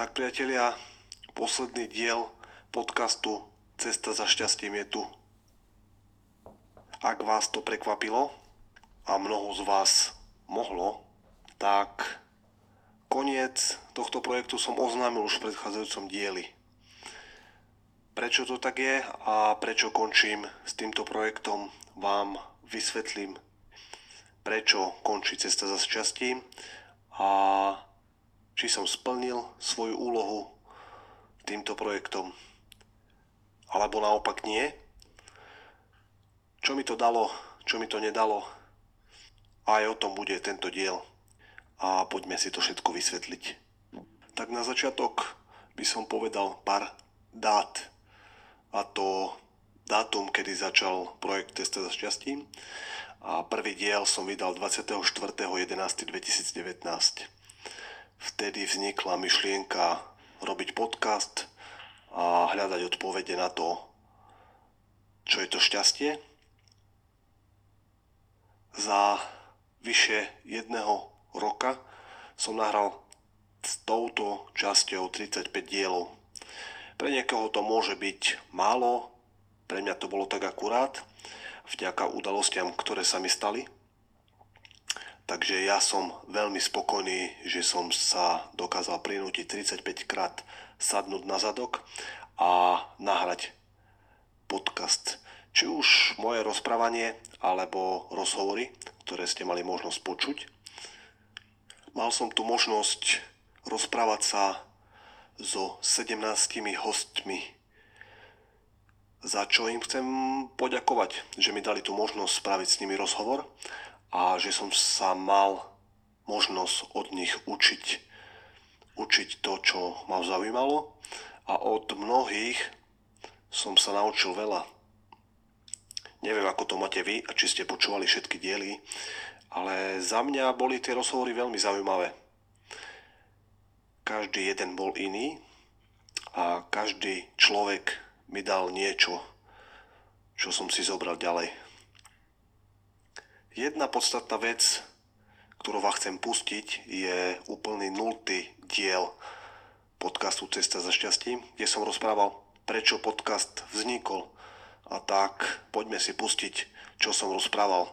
Tak priatelia, posledný diel podcastu Cesta za šťastím je tu. Ak vás to prekvapilo a mnoho z vás mohlo, tak koniec tohto projektu som oznámil už v predchádzajúcom dieli. Prečo to tak je a prečo končím s týmto projektom vám vysvetlím, prečo končí cesta za šťastím a či som splnil svoju úlohu týmto projektom. Alebo naopak nie. Čo mi to dalo, čo mi to nedalo. A aj o tom bude tento diel. A poďme si to všetko vysvetliť. Tak na začiatok by som povedal pár dát. A to dátum, kedy začal projekt Testa za šťastím. A prvý diel som vydal 24.11.2019 vtedy vznikla myšlienka robiť podcast a hľadať odpovede na to, čo je to šťastie. Za vyše jedného roka som nahral s touto časťou 35 dielov. Pre niekoho to môže byť málo, pre mňa to bolo tak akurát, vďaka udalostiam, ktoré sa mi stali – Takže ja som veľmi spokojný, že som sa dokázal prinútiť 35 krát sadnúť na zadok a nahrať podcast. Či už moje rozprávanie alebo rozhovory, ktoré ste mali možnosť počuť. Mal som tu možnosť rozprávať sa so 17 hostmi, za čo im chcem poďakovať, že mi dali tú možnosť spraviť s nimi rozhovor a že som sa mal možnosť od nich učiť, učiť to, čo ma zaujímalo a od mnohých som sa naučil veľa. Neviem, ako to máte vy a či ste počúvali všetky diely, ale za mňa boli tie rozhovory veľmi zaujímavé. Každý jeden bol iný a každý človek mi dal niečo, čo som si zobral ďalej. Jedna podstatná vec, ktorú vás chcem pustiť, je úplný nultý diel podcastu Cesta za šťastím, kde som rozprával, prečo podcast vznikol. A tak poďme si pustiť, čo som rozprával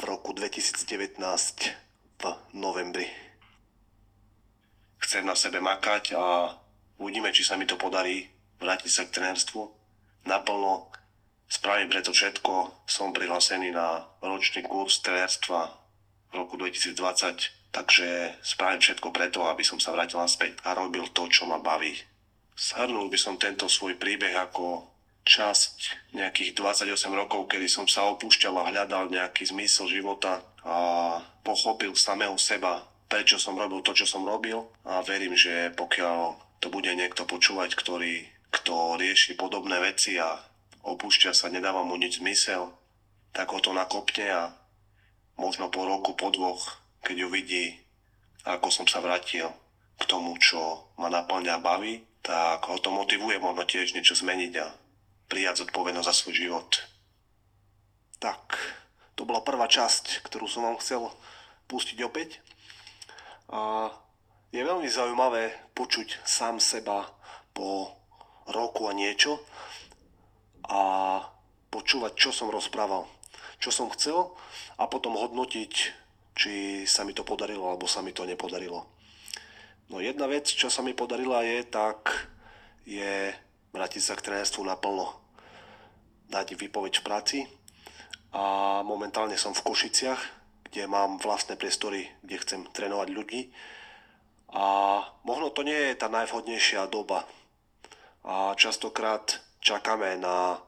v roku 2019 v novembri. Chcem na sebe makať a uvidíme, či sa mi to podarí vrátiť sa k trenérstvu naplno Spravím preto všetko. Som prihlásený na ročný kurz trenérstva v roku 2020, takže spravím všetko preto, aby som sa vrátil naspäť a robil to, čo ma baví. Shrnul by som tento svoj príbeh ako časť nejakých 28 rokov, kedy som sa opúšťal a hľadal nejaký zmysel života a pochopil samého seba, prečo som robil to, čo som robil a verím, že pokiaľ to bude niekto počúvať, ktorý kto rieši podobné veci a opúšťa sa, nedáva mu nič zmysel, tak ho to nakopne a možno po roku, po dvoch, keď uvidí, ako som sa vrátil k tomu, čo ma naplňa a baví, tak ho to motivuje možno tiež niečo zmeniť a prijať zodpovednosť za svoj život. Tak, to bola prvá časť, ktorú som vám chcel pustiť opäť. A je veľmi zaujímavé počuť sám seba po roku a niečo, a počúvať, čo som rozprával, čo som chcel a potom hodnotiť, či sa mi to podarilo alebo sa mi to nepodarilo. No jedna vec, čo sa mi podarila je, tak je vrátiť sa k trénerstvu naplno. Dať výpoveď v práci a momentálne som v Košiciach, kde mám vlastné priestory, kde chcem trénovať ľudí. A možno to nie je tá najvhodnejšia doba. A častokrát čakáme na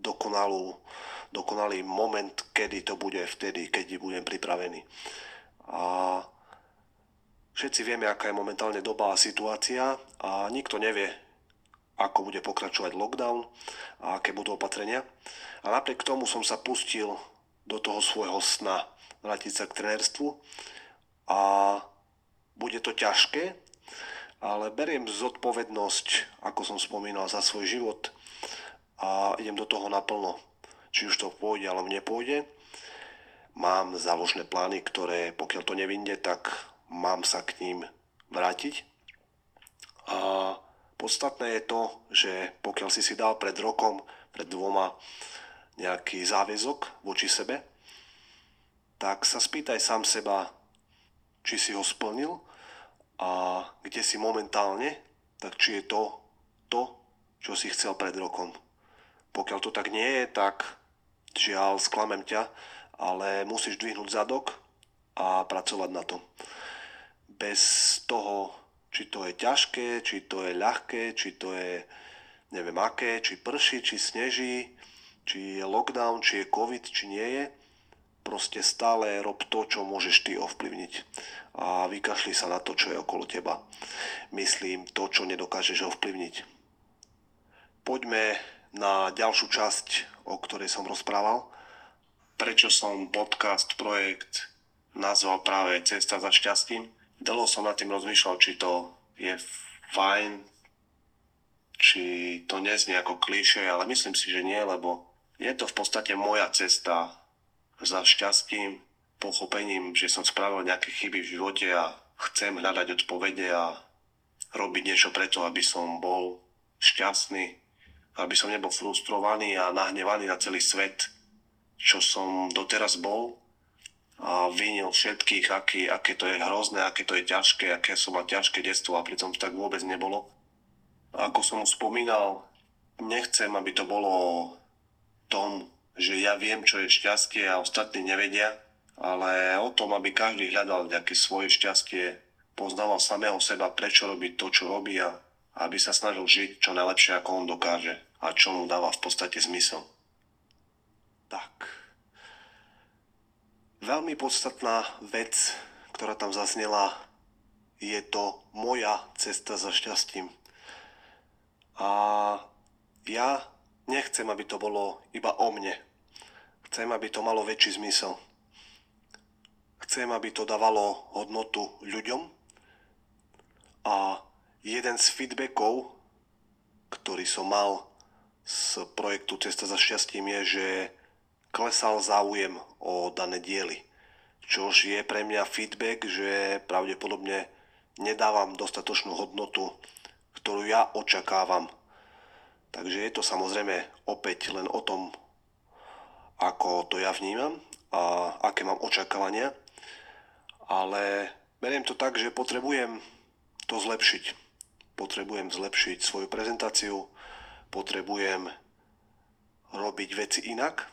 dokonalú, dokonalý moment, kedy to bude vtedy, keď budem pripravený. A všetci vieme, aká je momentálne doba a situácia a nikto nevie, ako bude pokračovať lockdown a aké budú opatrenia. A napriek tomu som sa pustil do toho svojho sna vrátiť sa k trenérstvu a bude to ťažké, ale beriem zodpovednosť, ako som spomínal, za svoj život a idem do toho naplno. Či už to pôjde alebo nepôjde. Mám záložné plány, ktoré pokiaľ to nevyjde, tak mám sa k ním vrátiť. A podstatné je to, že pokiaľ si si dal pred rokom, pred dvoma nejaký záväzok voči sebe, tak sa spýtaj sám seba, či si ho splnil a kde si momentálne, tak či je to to, čo si chcel pred rokom. Pokiaľ to tak nie je, tak žiaľ, sklamem ťa, ale musíš dvihnúť zadok a pracovať na to. Bez toho, či to je ťažké, či to je ľahké, či to je neviem aké, či prší, či sneží, či je lockdown, či je covid, či nie je, proste stále rob to, čo môžeš ty ovplyvniť a vykašli sa na to, čo je okolo teba. Myslím to, čo nedokážeš ovplyvniť. Poďme na ďalšiu časť, o ktorej som rozprával. Prečo som podcast, projekt nazval práve Cesta za šťastím. Dlho som nad tým rozmýšľal, či to je fajn, či to neznie ako kliše, ale myslím si, že nie, lebo je to v podstate moja cesta za šťastím, pochopením, že som spravil nejaké chyby v živote a chcem hľadať odpovede a robiť niečo preto, aby som bol šťastný, aby som nebol frustrovaný a nahnevaný na celý svet, čo som doteraz bol a vinil všetkých, aký, aké to je hrozné, aké to je ťažké, aké som mal ťažké detstvo a pritom to tak vôbec nebolo. Ako som spomínal, nechcem, aby to bolo tom, že ja viem, čo je šťastie a ostatní nevedia, ale o tom, aby každý hľadal nejaké svoje šťastie, poznával samého seba, prečo robí to, čo robí a aby sa snažil žiť čo najlepšie, ako on dokáže a čo mu dáva v podstate zmysel. Tak. Veľmi podstatná vec, ktorá tam zaznela, je to moja cesta za šťastím. A ja nechcem, aby to bolo iba o mne. Chcem, aby to malo väčší zmysel. Chcem, aby to dávalo hodnotu ľuďom. A jeden z feedbackov, ktorý som mal z projektu Cesta za šťastím je, že klesal záujem o dané diely. Čož je pre mňa feedback, že pravdepodobne nedávam dostatočnú hodnotu, ktorú ja očakávam. Takže je to samozrejme opäť len o tom, ako to ja vnímam a aké mám očakávania, ale beriem to tak, že potrebujem to zlepšiť. Potrebujem zlepšiť svoju prezentáciu, potrebujem robiť veci inak,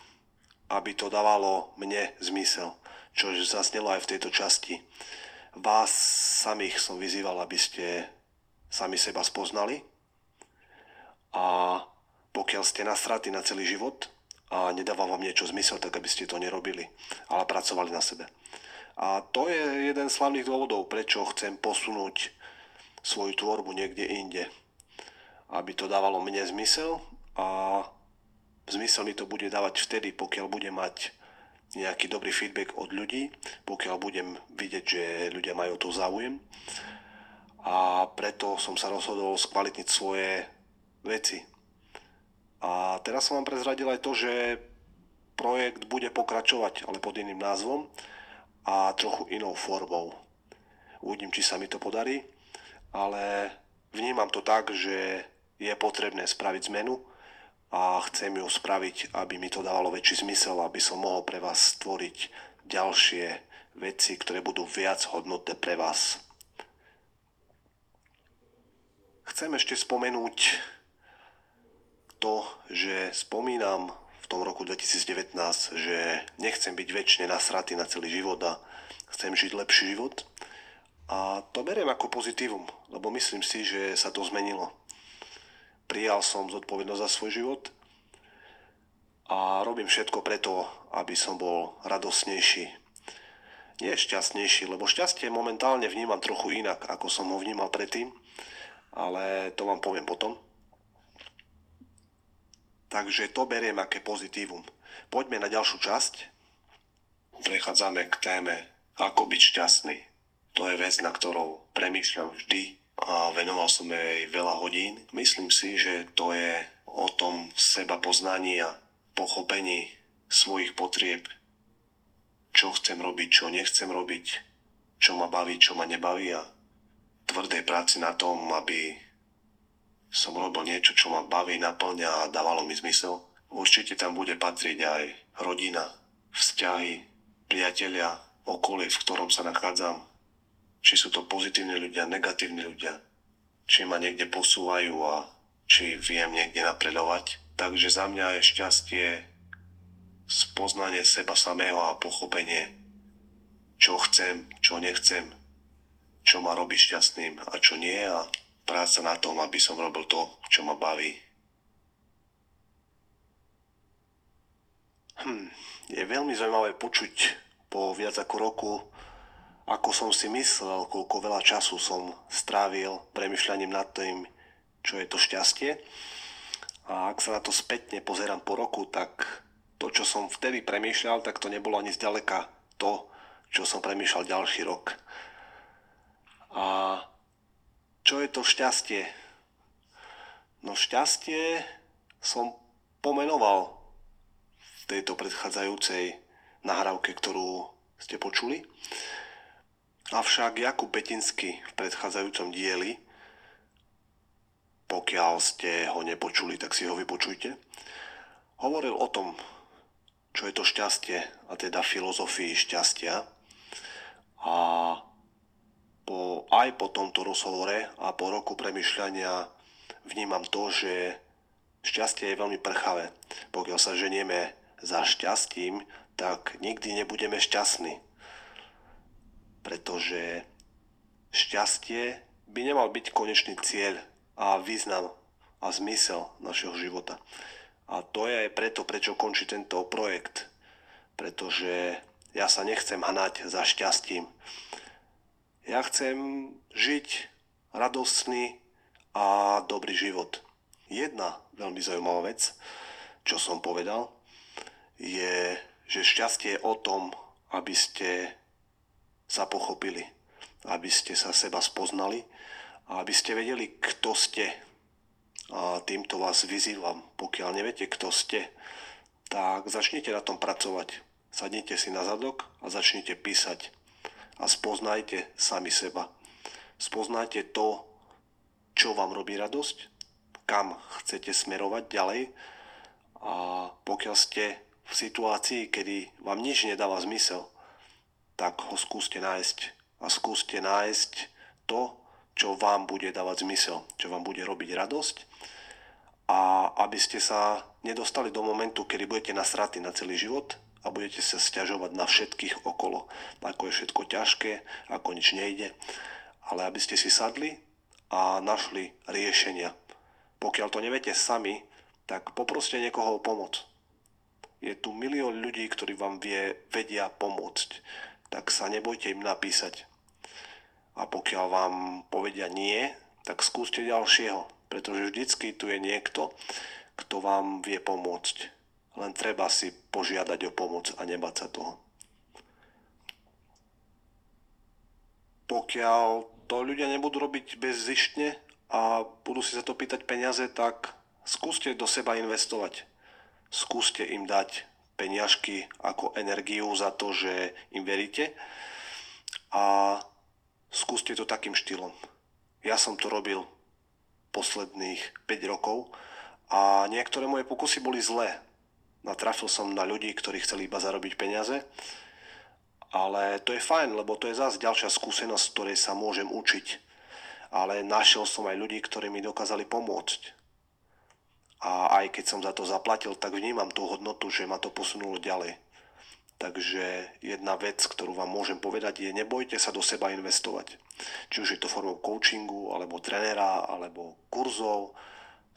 aby to dávalo mne zmysel, čo zasnelo aj v tejto časti. Vás samých som vyzýval, aby ste sami seba spoznali a pokiaľ ste nasratí na celý život, a nedáva vám niečo zmysel, tak aby ste to nerobili, ale pracovali na sebe. A to je jeden z hlavných dôvodov, prečo chcem posunúť svoju tvorbu niekde inde. Aby to dávalo mne zmysel a zmysel mi to bude dávať vtedy, pokiaľ budem mať nejaký dobrý feedback od ľudí, pokiaľ budem vidieť, že ľudia majú to záujem. A preto som sa rozhodol skvalitniť svoje veci, a teraz som vám prezradil aj to, že projekt bude pokračovať, ale pod iným názvom a trochu inou formou. Uvidím, či sa mi to podarí, ale vnímam to tak, že je potrebné spraviť zmenu a chcem ju spraviť, aby mi to dávalo väčší zmysel, aby som mohol pre vás stvoriť ďalšie veci, ktoré budú viac hodnotné pre vás. Chcem ešte spomenúť to, že spomínam v tom roku 2019, že nechcem byť väčšine nasratý na celý život a chcem žiť lepší život. A to beriem ako pozitívum, lebo myslím si, že sa to zmenilo. Prijal som zodpovednosť za svoj život a robím všetko preto, aby som bol radosnejší. Nie šťastnejší, lebo šťastie momentálne vnímam trochu inak, ako som ho vnímal predtým, ale to vám poviem potom. Takže to beriem aké pozitívum. Poďme na ďalšiu časť. Prechádzame k téme ako byť šťastný. To je vec, na ktorou premýšľam vždy a venoval som jej veľa hodín. Myslím si, že to je o tom seba poznaní a pochopení svojich potrieb, čo chcem robiť, čo nechcem robiť, čo ma baví, čo ma nebaví a tvrdej práci na tom, aby som robil niečo, čo ma baví, naplňa a dávalo mi zmysel. Určite tam bude patriť aj rodina, vzťahy, priatelia, okolie, v ktorom sa nachádzam. Či sú to pozitívni ľudia, negatívni ľudia. Či ma niekde posúvajú a či viem niekde napredovať. Takže za mňa je šťastie spoznanie seba samého a pochopenie, čo chcem, čo nechcem, čo ma robí šťastným a čo nie a práca na tom, aby som robil to, čo ma baví. Hm, je veľmi zaujímavé počuť po viac ako roku, ako som si myslel, koľko veľa času som strávil premyšľaním nad tým, čo je to šťastie. A ak sa na to spätne pozerám po roku, tak to, čo som vtedy premýšľal, tak to nebolo ani zďaleka to, čo som premýšľal ďalší rok. A čo je to šťastie? No šťastie som pomenoval v tejto predchádzajúcej nahrávke, ktorú ste počuli. Avšak Jakub Petinsky v predchádzajúcom dieli, pokiaľ ste ho nepočuli, tak si ho vypočujte, hovoril o tom, čo je to šťastie, a teda filozofii šťastia. A po, aj po tomto rozhovore a po roku premyšľania vnímam to, že šťastie je veľmi prchavé. Pokiaľ sa ženieme za šťastím, tak nikdy nebudeme šťastní. Pretože šťastie by nemal byť konečný cieľ a význam a zmysel našeho života. A to je aj preto, prečo končí tento projekt. Pretože ja sa nechcem hnať za šťastím. Ja chcem žiť radostný a dobrý život. Jedna veľmi zaujímavá vec, čo som povedal, je, že šťastie je o tom, aby ste sa pochopili, aby ste sa seba spoznali a aby ste vedeli, kto ste. A týmto vás vyzývam. Pokiaľ neviete, kto ste, tak začnite na tom pracovať. Sadnite si na zadok a začnite písať a spoznajte sami seba. Spoznajte to, čo vám robí radosť, kam chcete smerovať ďalej a pokiaľ ste v situácii, kedy vám nič nedáva zmysel, tak ho skúste nájsť a skúste nájsť to, čo vám bude dávať zmysel, čo vám bude robiť radosť a aby ste sa nedostali do momentu, kedy budete nasratí na celý život a budete sa stiažovať na všetkých okolo, ako je všetko ťažké, ako nič nejde, ale aby ste si sadli a našli riešenia. Pokiaľ to neviete sami, tak poproste niekoho o pomoc. Je tu milión ľudí, ktorí vám vie, vedia pomôcť, tak sa nebojte im napísať. A pokiaľ vám povedia nie, tak skúste ďalšieho, pretože vždycky tu je niekto, kto vám vie pomôcť. Len treba si požiadať o pomoc a nebať sa toho. Pokiaľ to ľudia nebudú robiť bezzištne a budú si za to pýtať peniaze, tak skúste do seba investovať. Skúste im dať peniažky ako energiu za to, že im veríte a skúste to takým štýlom. Ja som to robil posledných 5 rokov a niektoré moje pokusy boli zlé natrafil som na ľudí, ktorí chceli iba zarobiť peniaze. Ale to je fajn, lebo to je zase ďalšia skúsenosť, z ktorej sa môžem učiť. Ale našiel som aj ľudí, ktorí mi dokázali pomôcť. A aj keď som za to zaplatil, tak vnímam tú hodnotu, že ma to posunulo ďalej. Takže jedna vec, ktorú vám môžem povedať, je nebojte sa do seba investovať. Či už je to formou coachingu, alebo trenera, alebo kurzov,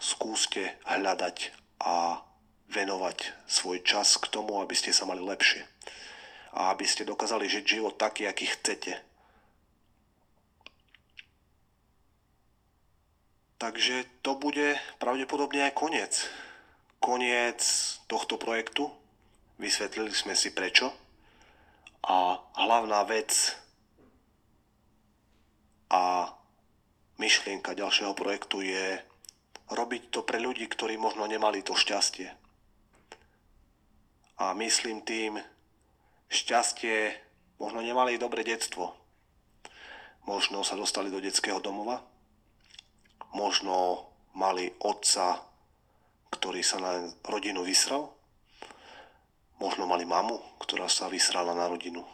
skúste hľadať a venovať svoj čas k tomu, aby ste sa mali lepšie. A aby ste dokázali žiť život taký, aký chcete. Takže to bude pravdepodobne aj koniec. Koniec tohto projektu. Vysvetlili sme si prečo. A hlavná vec a myšlienka ďalšieho projektu je robiť to pre ľudí, ktorí možno nemali to šťastie a myslím tým šťastie, možno nemali dobré detstvo. možno sa dostali do detského domova, možno mali otca, ktorý sa na rodinu vysral, možno mali mamu, ktorá sa vysrala na rodinu.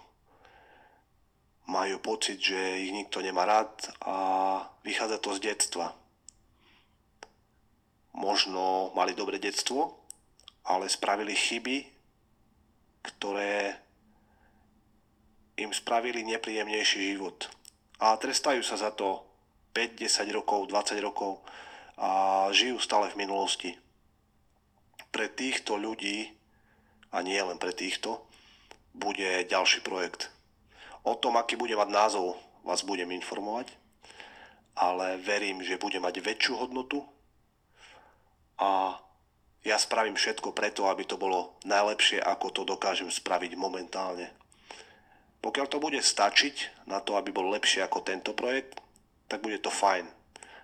Majú pocit, že ich nikto nemá rád a vychádza to z detstva. Možno mali dobré detstvo, ale spravili chyby, ktoré im spravili nepríjemnejší život. A trestajú sa za to 5, 10 rokov, 20 rokov a žijú stále v minulosti. Pre týchto ľudí, a nie len pre týchto, bude ďalší projekt. O tom, aký bude mať názov, vás budem informovať, ale verím, že bude mať väčšiu hodnotu a ja spravím všetko preto, aby to bolo najlepšie, ako to dokážem spraviť momentálne. Pokiaľ to bude stačiť na to, aby bol lepšie ako tento projekt, tak bude to fajn.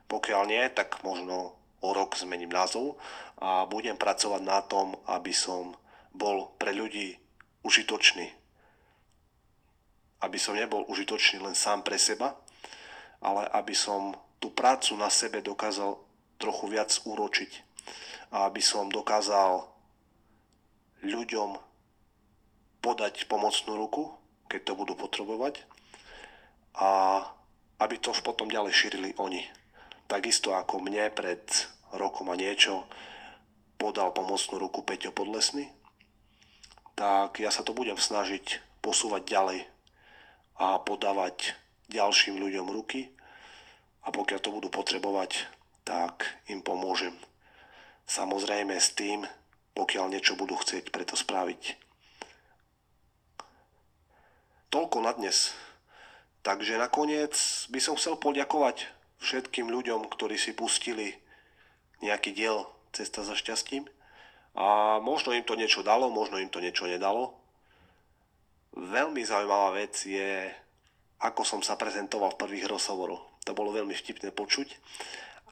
Pokiaľ nie, tak možno o rok zmením názov a budem pracovať na tom, aby som bol pre ľudí užitočný. Aby som nebol užitočný len sám pre seba, ale aby som tú prácu na sebe dokázal trochu viac úročiť. A aby som dokázal ľuďom podať pomocnú ruku, keď to budú potrebovať. A aby to potom ďalej šírili oni takisto ako mne pred rokom a niečo podal pomocnú ruku Peťo Podlesný, tak ja sa to budem snažiť posúvať ďalej a podávať ďalším ľuďom ruky a pokiaľ to budú potrebovať, tak im pomôžem. Samozrejme s tým, pokiaľ niečo budú chcieť preto spraviť. Toľko na dnes. Takže nakoniec by som chcel poďakovať všetkým ľuďom, ktorí si pustili nejaký diel Cesta za šťastím a možno im to niečo dalo, možno im to niečo nedalo. Veľmi zaujímavá vec je, ako som sa prezentoval v prvých rozhovoroch. To bolo veľmi vtipné počuť,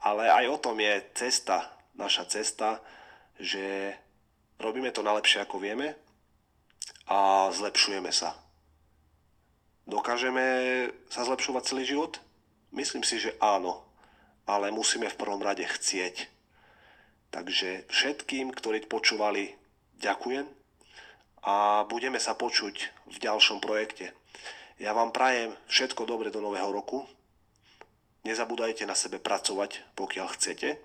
ale aj o tom je cesta, naša cesta, že robíme to najlepšie ako vieme a zlepšujeme sa. Dokážeme sa zlepšovať celý život? Myslím si, že áno, ale musíme v prvom rade chcieť. Takže všetkým, ktorí počúvali, ďakujem a budeme sa počuť v ďalšom projekte. Ja vám prajem všetko dobre do nového roku. Nezabúdajte na sebe pracovať, pokiaľ chcete.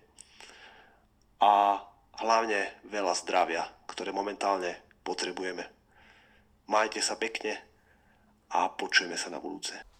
A hlavne veľa zdravia, ktoré momentálne potrebujeme. Majte sa pekne a počujeme sa na budúce.